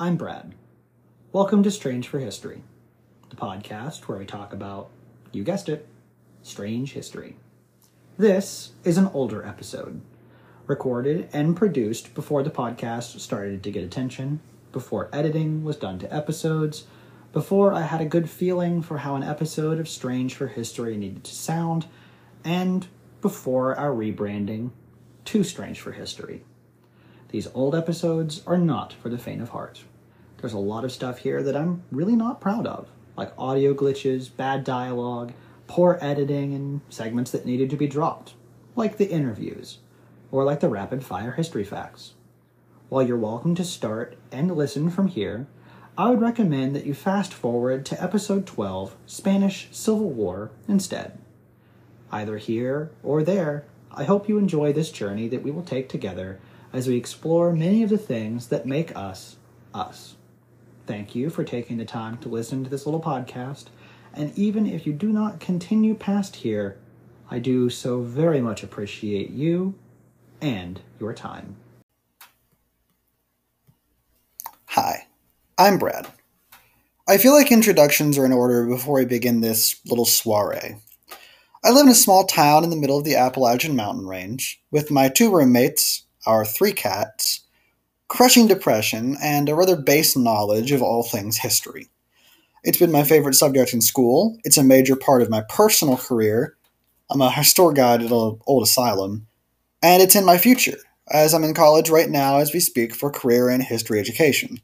I'm Brad. Welcome to Strange for History, the podcast where we talk about, you guessed it, strange history. This is an older episode, recorded and produced before the podcast started to get attention, before editing was done to episodes, before I had a good feeling for how an episode of Strange for History needed to sound, and before our rebranding to Strange for History. These old episodes are not for the faint of heart. There's a lot of stuff here that I'm really not proud of, like audio glitches, bad dialogue, poor editing, and segments that needed to be dropped, like the interviews, or like the rapid fire history facts. While you're welcome to start and listen from here, I would recommend that you fast forward to episode 12, Spanish Civil War, instead. Either here or there, I hope you enjoy this journey that we will take together as we explore many of the things that make us us. Thank you for taking the time to listen to this little podcast, and even if you do not continue past here, I do so very much appreciate you and your time. Hi, I'm Brad. I feel like introductions are in order before we begin this little soiree. I live in a small town in the middle of the Appalachian mountain range with my two roommates, our three cats, crushing depression, and a rather base knowledge of all things history. It's been my favorite subject in school. It's a major part of my personal career. I'm a historic guide at an old asylum. And it's in my future, as I'm in college right now as we speak for career and history education.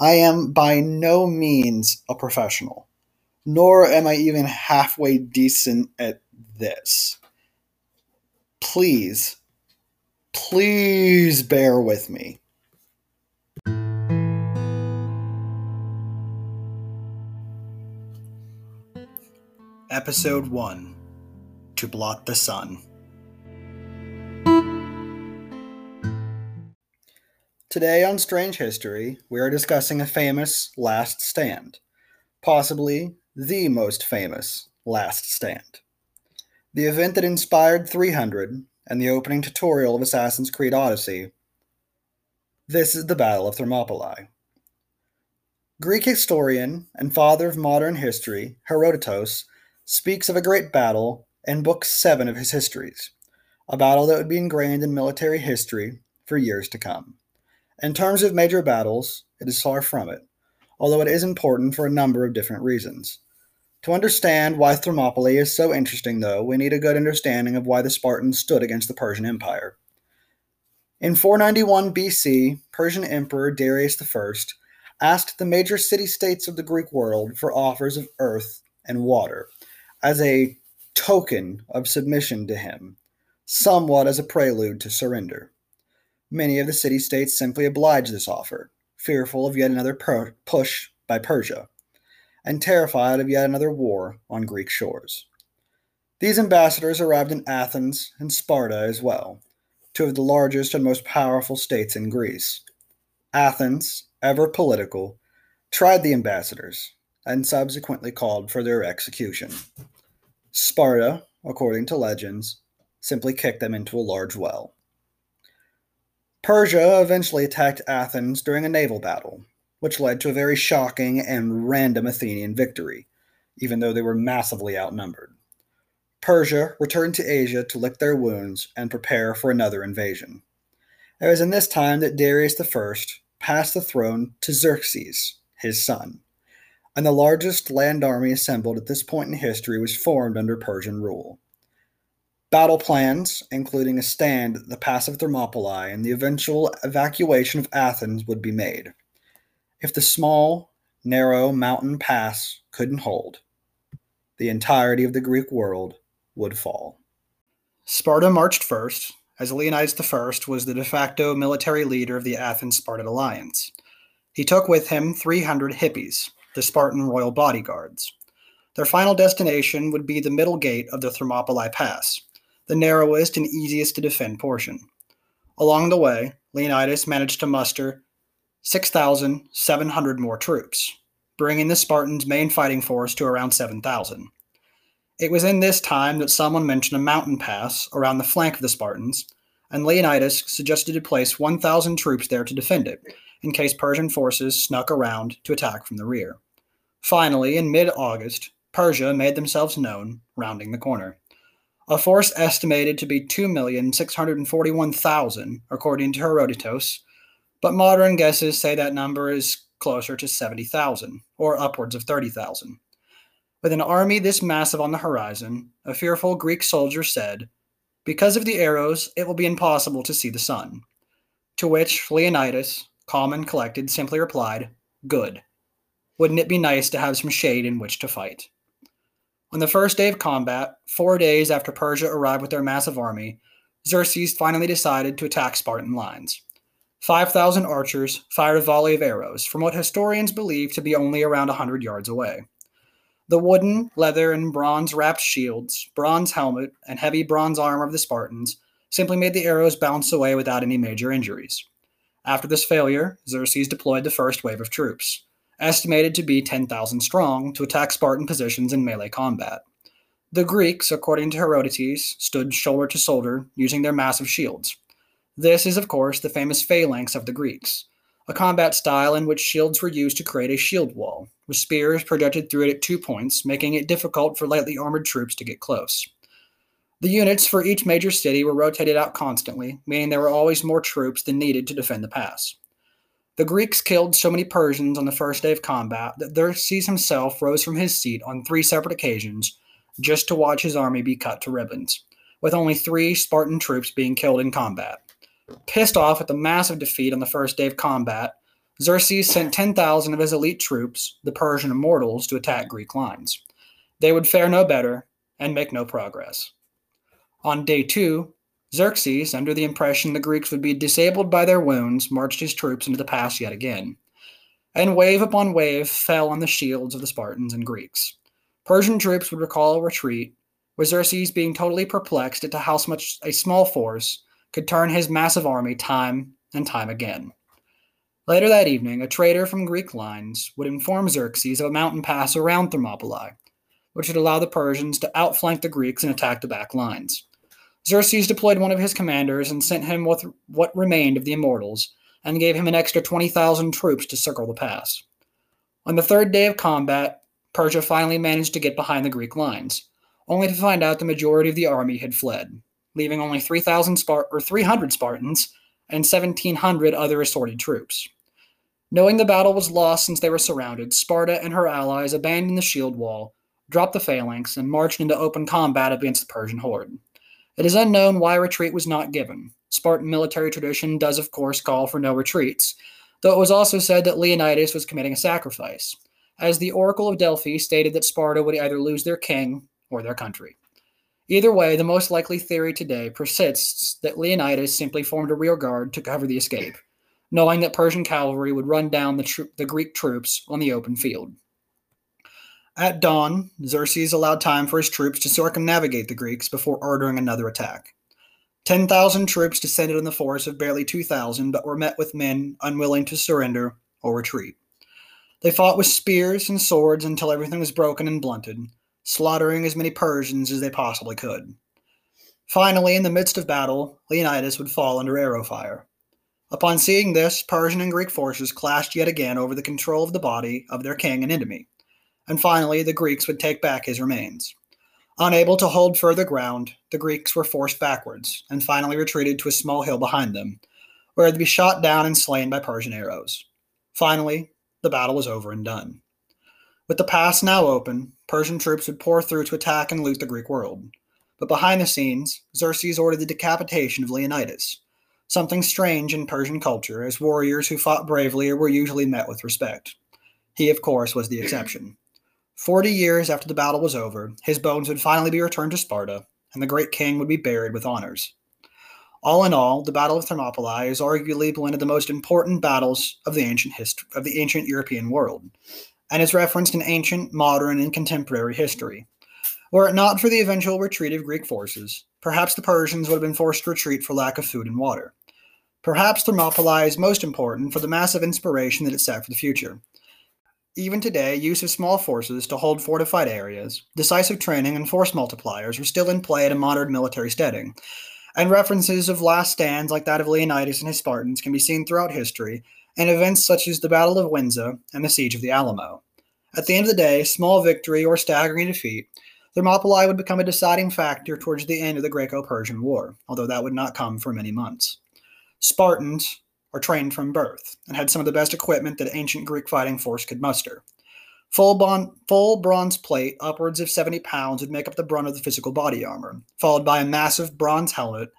I am by no means a professional, nor am I even halfway decent at this. Please, please bear with me. Episode 1 To Blot the Sun. Today on Strange History, we are discussing a famous last stand, possibly the most famous last stand. The event that inspired 300 and the opening tutorial of Assassin's Creed Odyssey. This is the Battle of Thermopylae. Greek historian and father of modern history, Herodotus, speaks of a great battle in Book 7 of his histories, a battle that would be ingrained in military history for years to come. In terms of major battles, it is far from it, although it is important for a number of different reasons. To understand why Thermopylae is so interesting, though, we need a good understanding of why the Spartans stood against the Persian Empire. In 491 BC, Persian Emperor Darius I asked the major city states of the Greek world for offers of earth and water as a token of submission to him, somewhat as a prelude to surrender. Many of the city states simply obliged this offer, fearful of yet another per- push by Persia, and terrified of yet another war on Greek shores. These ambassadors arrived in Athens and Sparta as well, two of the largest and most powerful states in Greece. Athens, ever political, tried the ambassadors and subsequently called for their execution. Sparta, according to legends, simply kicked them into a large well. Persia eventually attacked Athens during a naval battle, which led to a very shocking and random Athenian victory, even though they were massively outnumbered. Persia returned to Asia to lick their wounds and prepare for another invasion. It was in this time that Darius I passed the throne to Xerxes, his son, and the largest land army assembled at this point in history was formed under Persian rule. Battle plans, including a stand at the Pass of Thermopylae and the eventual evacuation of Athens, would be made. If the small, narrow mountain pass couldn't hold, the entirety of the Greek world would fall. Sparta marched first, as Leonidas I was the de facto military leader of the Athens Spartan alliance. He took with him 300 hippeis, the Spartan royal bodyguards. Their final destination would be the middle gate of the Thermopylae Pass, the narrowest and easiest to defend portion. Along the way, Leonidas managed to muster 6,700 more troops, bringing the Spartans' main fighting force to around 7,000. It was in this time that someone mentioned a mountain pass around the flank of the Spartans, and Leonidas suggested to place 1,000 troops there to defend it, in case Persian forces snuck around to attack from the rear. Finally, in mid August, Persia made themselves known, rounding the corner. A force estimated to be 2,641,000, according to Herodotus, but modern guesses say that number is closer to 70,000, or upwards of 30,000. With an army this massive on the horizon, a fearful Greek soldier said, Because of the arrows, it will be impossible to see the sun. To which Leonidas, calm and collected, simply replied, Good. Wouldn't it be nice to have some shade in which to fight? On the first day of combat, four days after Persia arrived with their massive army, Xerxes finally decided to attack Spartan lines. 5,000 archers fired a volley of arrows from what historians believe to be only around 100 yards away. The wooden, leather, and bronze wrapped shields, bronze helmet, and heavy bronze armor of the Spartans simply made the arrows bounce away without any major injuries. After this failure, Xerxes deployed the first wave of troops estimated to be 10,000 strong, to attack Spartan positions in melee combat. The Greeks, according to Herodotus, stood shoulder to shoulder using their massive shields. This is, of course, the famous phalanx of the Greeks, a combat style in which shields were used to create a shield wall, with spears projected through it at two points, making it difficult for lightly armored troops to get close. The units for each major city were rotated out constantly, meaning there were always more troops than needed to defend the pass. The Greeks killed so many Persians on the first day of combat that Xerxes himself rose from his seat on three separate occasions just to watch his army be cut to ribbons, with only three Spartan troops being killed in combat. Pissed off at the massive defeat on the first day of combat, Xerxes sent 10,000 of his elite troops, the Persian immortals, to attack Greek lines. They would fare no better and make no progress. On day two, Xerxes, under the impression the Greeks would be disabled by their wounds, marched his troops into the pass yet again. And wave upon wave fell on the shields of the Spartans and Greeks. Persian troops would recall a retreat, with Xerxes being totally perplexed at how much a small force could turn his massive army time and time again. Later that evening, a trader from Greek lines would inform Xerxes of a mountain pass around Thermopylae, which would allow the Persians to outflank the Greeks and attack the back lines. Xerxes deployed one of his commanders and sent him with what remained of the immortals, and gave him an extra 20,000 troops to circle the pass. On the third day of combat, Persia finally managed to get behind the Greek lines, only to find out the majority of the army had fled, leaving only 3,000 Spart- or 300 Spartans and 1,700 other assorted troops. Knowing the battle was lost since they were surrounded, Sparta and her allies abandoned the shield wall, dropped the phalanx, and marched into open combat against the Persian horde. It is unknown why retreat was not given. Spartan military tradition does, of course, call for no retreats, though it was also said that Leonidas was committing a sacrifice, as the Oracle of Delphi stated that Sparta would either lose their king or their country. Either way, the most likely theory today persists that Leonidas simply formed a rear guard to cover the escape, knowing that Persian cavalry would run down the, the Greek troops on the open field. At dawn, Xerxes allowed time for his troops to circumnavigate the Greeks before ordering another attack. 10,000 troops descended on the force of barely 2,000, but were met with men unwilling to surrender or retreat. They fought with spears and swords until everything was broken and blunted, slaughtering as many Persians as they possibly could. Finally, in the midst of battle, Leonidas would fall under arrow fire. Upon seeing this, Persian and Greek forces clashed yet again over the control of the body of their king and enemy and finally the Greeks would take back his remains. Unable to hold further ground, the Greeks were forced backwards and finally retreated to a small hill behind them, where they'd be shot down and slain by Persian arrows. Finally, the battle was over and done. With the pass now open, Persian troops would pour through to attack and loot the Greek world. But behind the scenes, Xerxes ordered the decapitation of Leonidas, something strange in Persian culture, as warriors who fought bravely were usually met with respect. He, of course, was the exception. Forty years after the battle was over, his bones would finally be returned to Sparta, and the great king would be buried with honors. All in all, the Battle of Thermopylae is arguably one of the most important battles of the ancient history of the ancient European world, and is referenced in ancient, modern, and contemporary history. Were it not for the eventual retreat of Greek forces, perhaps the Persians would have been forced to retreat for lack of food and water. Perhaps Thermopylae is most important for the massive inspiration that it set for the future. Even today, use of small forces to hold fortified areas, decisive training, and force multipliers are still in play at a modern military setting, and references of last stands like that of Leonidas and his Spartans can be seen throughout history and events such as the Battle of Windsor and the Siege of the Alamo. At the end of the day, small victory or staggering defeat, Thermopylae would become a deciding factor towards the end of the Greco Persian War, although that would not come for many months. Spartans are trained from birth and had some of the best equipment that ancient Greek fighting force could muster. Full, bon- full bronze plate, upwards of 70 pounds, would make up the brunt of the physical body armor, followed by a massive bronze helmet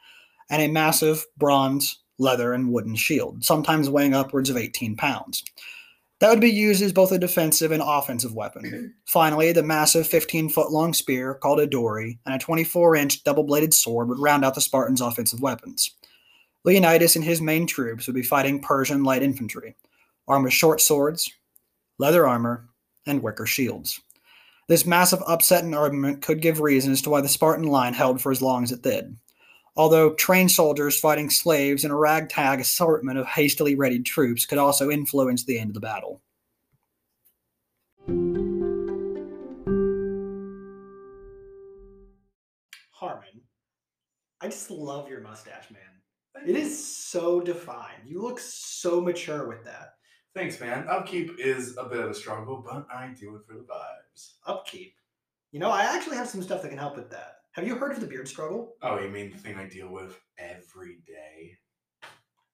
and a massive bronze, leather, and wooden shield, sometimes weighing upwards of 18 pounds. That would be used as both a defensive and offensive weapon. Finally, the massive 15 foot long spear called a dory and a 24 inch double bladed sword would round out the Spartans' offensive weapons. Leonidas and his main troops would be fighting Persian light infantry, armed with short swords, leather armor, and wicker shields. This massive upset in armament could give reasons to why the Spartan line held for as long as it did. Although trained soldiers fighting slaves and a ragtag assortment of hastily readied troops could also influence the end of the battle. Harmon, I just love your mustache, man. It is so defined. You look so mature with that. Thanks, man. Upkeep is a bit of a struggle, but I do it for the vibes. Upkeep. You know, I actually have some stuff that can help with that. Have you heard of the beard struggle? Oh, you mean the thing I deal with every day?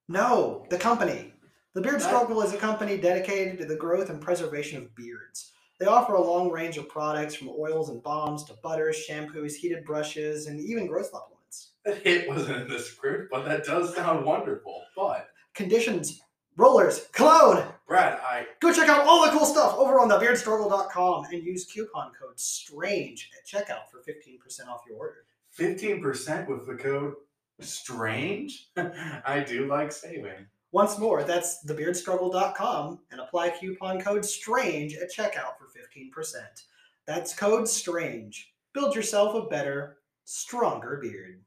No, the company. The Beard That- Struggle is a company dedicated to the growth and preservation of beards. They offer a long range of products from oils and balms to butters, shampoos, heated brushes, and even growth supplements. That hit wasn't in the script, but that does sound wonderful. But, Conditions, rollers, cologne. Brad, I. Go check out all the cool stuff over on thebeardstruggle.com and use coupon code STRANGE at checkout for 15% off your order. 15% with the code STRANGE? I do like saving. Once more, that's thebeardstruggle.com and apply coupon code STRANGE at checkout for 15%. That's code STRANGE. Build yourself a better, stronger beard.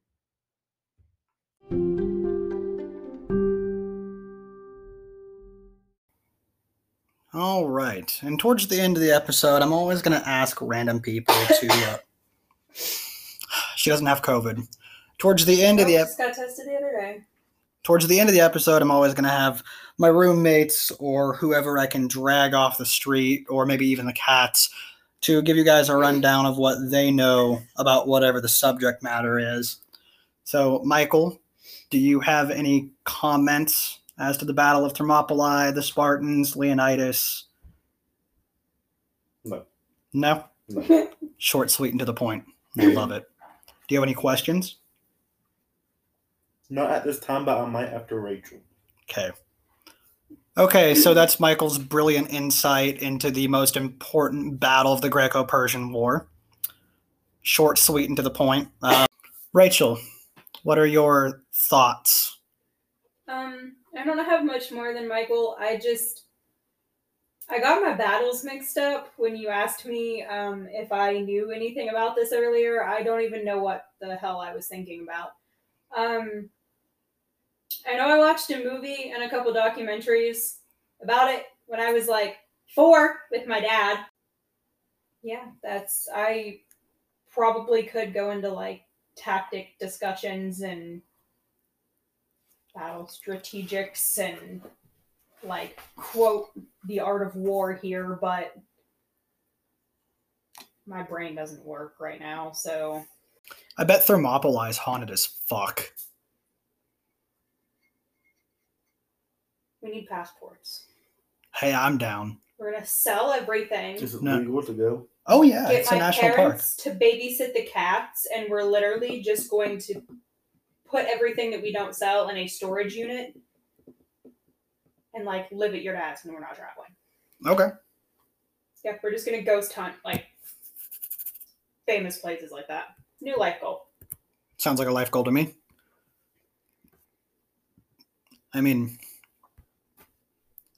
All right. And towards the end of the episode, I'm always going to ask random people to. Uh, she doesn't have COVID. Towards the end of the episode. got tested the other day. towards the end of the episode, I'm always going to have my roommates or whoever I can drag off the street, or maybe even the cats, to give you guys a rundown of what they know about whatever the subject matter is. So, Michael, do you have any comments as to the Battle of Thermopylae, the Spartans, Leonidas? No. No? No. Short, sweet, and to the point. I love it. Do you have any questions? Not at this time, but I might after Rachel. Okay. Okay, so that's Michael's brilliant insight into the most important battle of the Greco Persian War. Short, sweet, and to the point. Uh, Rachel, what are your thoughts? Um, I don't have much more than Michael. I just I got my battles mixed up when you asked me um, if I knew anything about this earlier. I don't even know what the hell I was thinking about. Um, I know I watched a movie and a couple documentaries about it when I was like four with my dad. Yeah, that's I probably could go into like tactic discussions and battle strategics and like quote the art of war here, but my brain doesn't work right now, so I bet Thermopylae is haunted as fuck. we need passports. Hey, I'm down. We're gonna sell everything. Is it No. legal to go? Oh, yeah, get it's a my national park. to babysit the cats, and we're literally just going to put everything that we don't sell in a storage unit and like live at your dad's when we're not traveling. Okay. Yeah, we're just gonna ghost hunt like famous places like that. New life goal. Sounds like a life goal to me. I mean,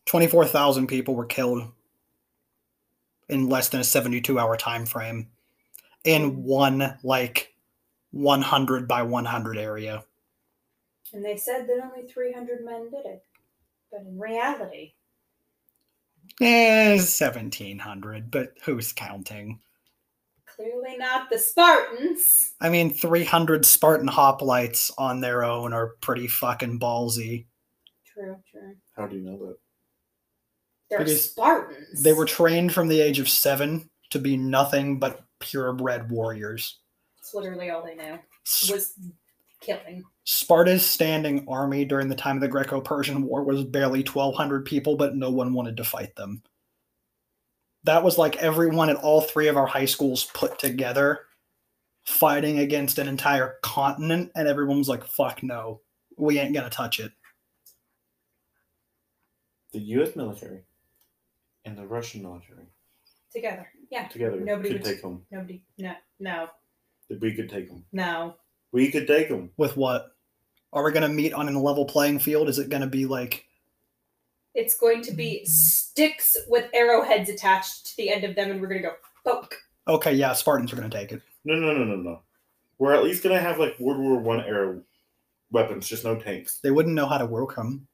24,000 people were killed in less than a 72 hour time frame in one, like, 100 by 100 area. And they said that only 300 men did it. But in reality, Eh, 1,700, but who's counting? clearly not the Spartans. I mean, 300 Spartan hoplites on their own are pretty fucking ballsy. True, true. How do you know that? They're Because Spartans. They were trained from the age of seven to be nothing but purebred warriors. It's literally all they knew was killing. Sparta's standing army during the time of the Greco Persian War was barely 1,200 people, but no one wanted to fight them. That was like everyone at all three of our high schools put together fighting against an entire continent, and everyone was like, fuck no, we ain't gonna touch it. The U.S. military and the Russian military Together. Yeah. together Nobody could would- take them. Nobody. No. No. We could take them. No. We could take them. With what? Are we gonna meet on a level playing field? Is it gonna be like, It's going to be sticks with arrowheads attached to the end of them, and we're gonna go poke. okay, yeah, Spartans are gonna take it? No, no, no, no, no. We're at least gonna have like World War One era weapons, just no tanks. They wouldn't know how to work them.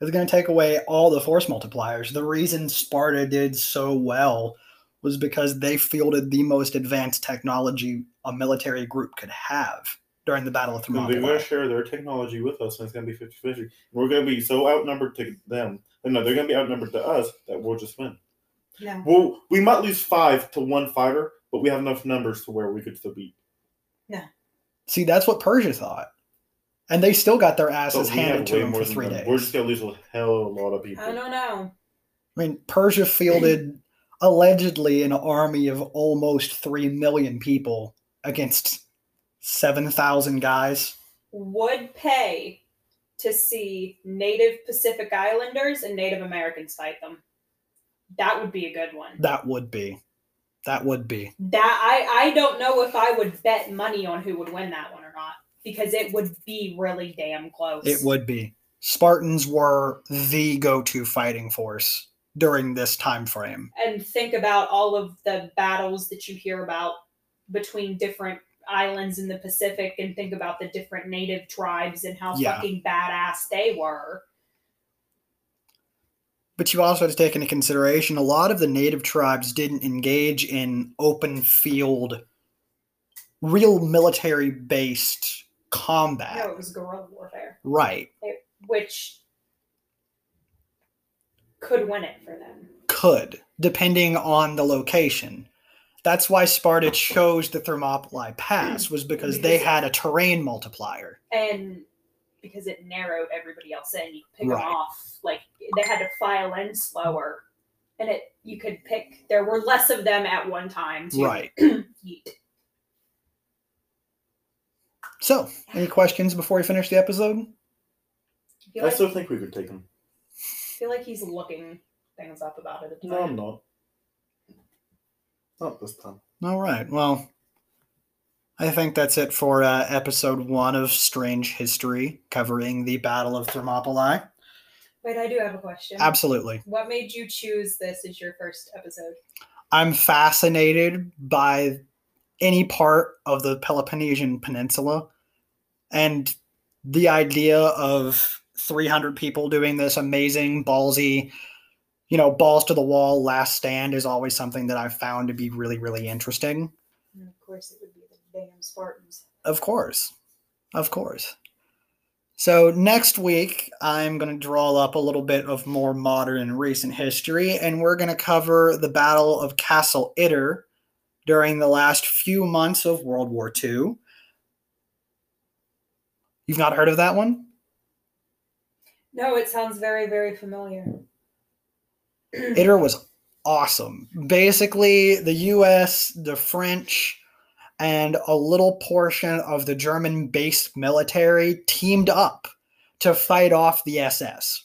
It's going to take away all the force multipliers. The reason Sparta did so well was because they fielded the most advanced technology a military group could have during the Battle of And they're gonna share their technology with us, and it's gonna be 50-50. We're gonna be so outnumbered to them. and No, they're gonna be outnumbered to us that we'll just win. No. Well, we might lose five to one fighter, but we have enough numbers to where we could still beat. Yeah. See, that's what Persia thought. And they still got their asses we handed to them for three them. days. We're just gonna lose a hell of a lot of people. I don't know. I mean, Persia fielded allegedly an army of almost 3 million people against 7,000 guys. Would pay to see Native Pacific Islanders and Native Americans fight them. That would be a good one. That would be. That would be. That I I don't know if I would bet money on who would win that one or not because it would be really damn close. It would be. Spartans were the go-to fighting force during this time frame. and think about all of the battles that you hear about between different islands in the Pacific and think about the different native tribes and how Yeah. fucking badass they were. But you also have to take into consideration a lot of the native tribes didn't engage in open field, real military based combat. No, it was guerrilla warfare, Right. which could win it for them. Could, depending on the location. That's why Sparta chose the Thermopylae Pass, was because they had a terrain multiplier. And because it narrowed everybody else in, you could pick Right. them off. Like they had to file in slower. And it you could pick there were less of them at one time to Right. yeet. So, any questions before we finish the episode? I I still think we could take them. Feel like he's looking things up about it. At the No, I'm time. not. Not this time. All right. Well, I think that's it for uh, episode one of Strange History, covering the Battle of Thermopylae. Wait, I do have a question. Absolutely. What made you choose this as your first episode? I'm fascinated by any part of the Peloponnesian Peninsula and the idea of 300 people doing this amazing, ballsy, you know, balls to the wall last stand is always something that I've found to be really, really interesting. And of course, it would be the damn Spartans. Of course. Of course. So next week, I'm going to draw up a little bit of more modern and recent history, and we're going to cover the Battle of Castle Itter during the last few months of World War II. You've not heard of that one? No, it sounds very, very familiar. Itter was awesome. Basically, the US, the French, and a little portion of the German based military teamed up to fight off the SS.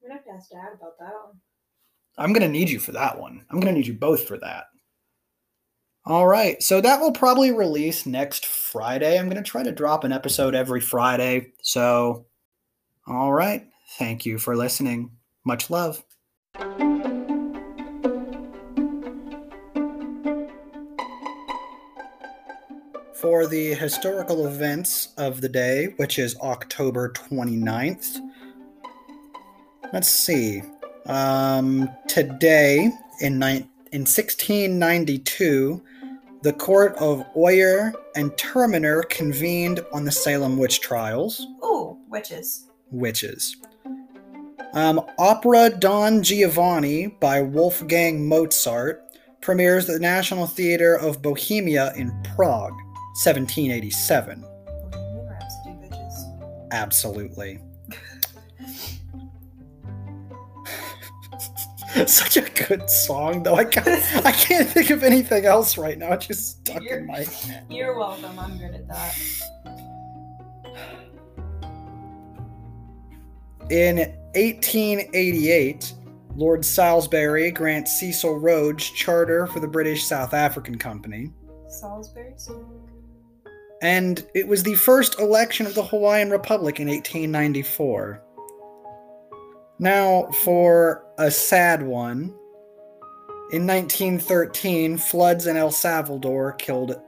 I'm gonna have to ask Dad about that one. I'm going to need you for that one. I'm going to need you both for that. All right. So that will probably release next Friday. I'm going to try to drop an episode every Friday. So, all right. Thank you for listening. Much love. For the historical events of the day, which is October 29th, let's see. Um, today, in, ni- in 1692, the court of Oyer and Terminer convened on the Salem witch trials Ooh, witches. Witches. Um, Opera Don Giovanni by Wolfgang Mozart premieres at the National Theatre of Bohemia in Prague, 1787. Bohemian bitches. Absolutely. Such a good song, though. I can't, I can't think of anything else right now. It's just stuck You're- in my. Head. You're welcome. I'm good at that. In 1888, Lord Salisbury grants Cecil Rhodes charter for the British South African Company, Salisbury. and it was the first election of the Hawaiian Republic in 1894. Now, for a sad one, in 1913, floods in El Salvador killed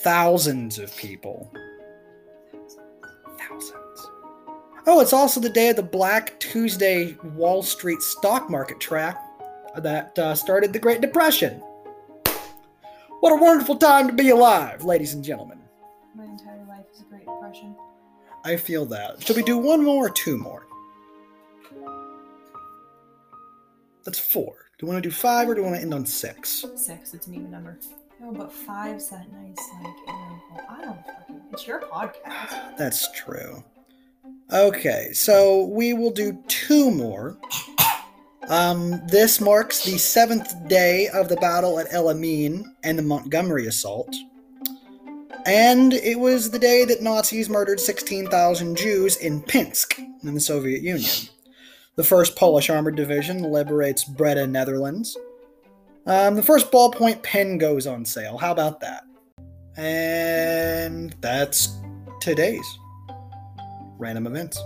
thousands of people. Oh, it's also the day of the Black Tuesday Wall Street stock market track that uh, started the Great Depression. What a wonderful time to be alive, ladies and gentlemen. My entire life is a Great Depression. I feel that. Should we do one more or two more? That's four. Do you want to do five or do you want to end on six? Six. It's an even number. No, but five's that nice, like. I don't fucking. It's your podcast. That's true. Okay, so we will do two more. Um, this marks the seventh day of the battle at El Amin and the Montgomery assault. And it was the day that Nazis murdered 16,000 Jews in Pinsk, in the Soviet Union. The 1st Polish Armored Division liberates Breda, Netherlands. Um, the first ballpoint pen goes on sale. How about that? And that's today's random events.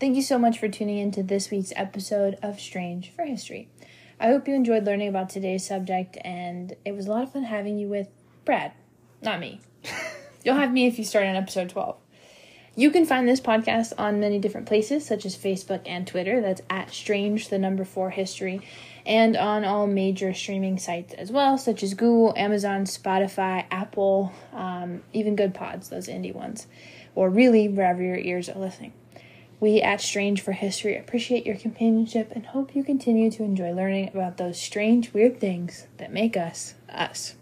Thank you so much for tuning in to this week's episode of Strange for History. I hope you enjoyed learning about today's subject, and it was a lot of fun having you with Brad, not me. You'll have me if you start on episode 12. You can find this podcast on many different places, such as Facebook and Twitter. That's at Strange, the number four history, and on all major streaming sites as well, such as Google, Amazon, Spotify, Apple, um, even Goodpods, those indie ones, or really wherever your ears are listening. We at Strange for History appreciate your companionship and hope you continue to enjoy learning about those strange, weird things that make us us.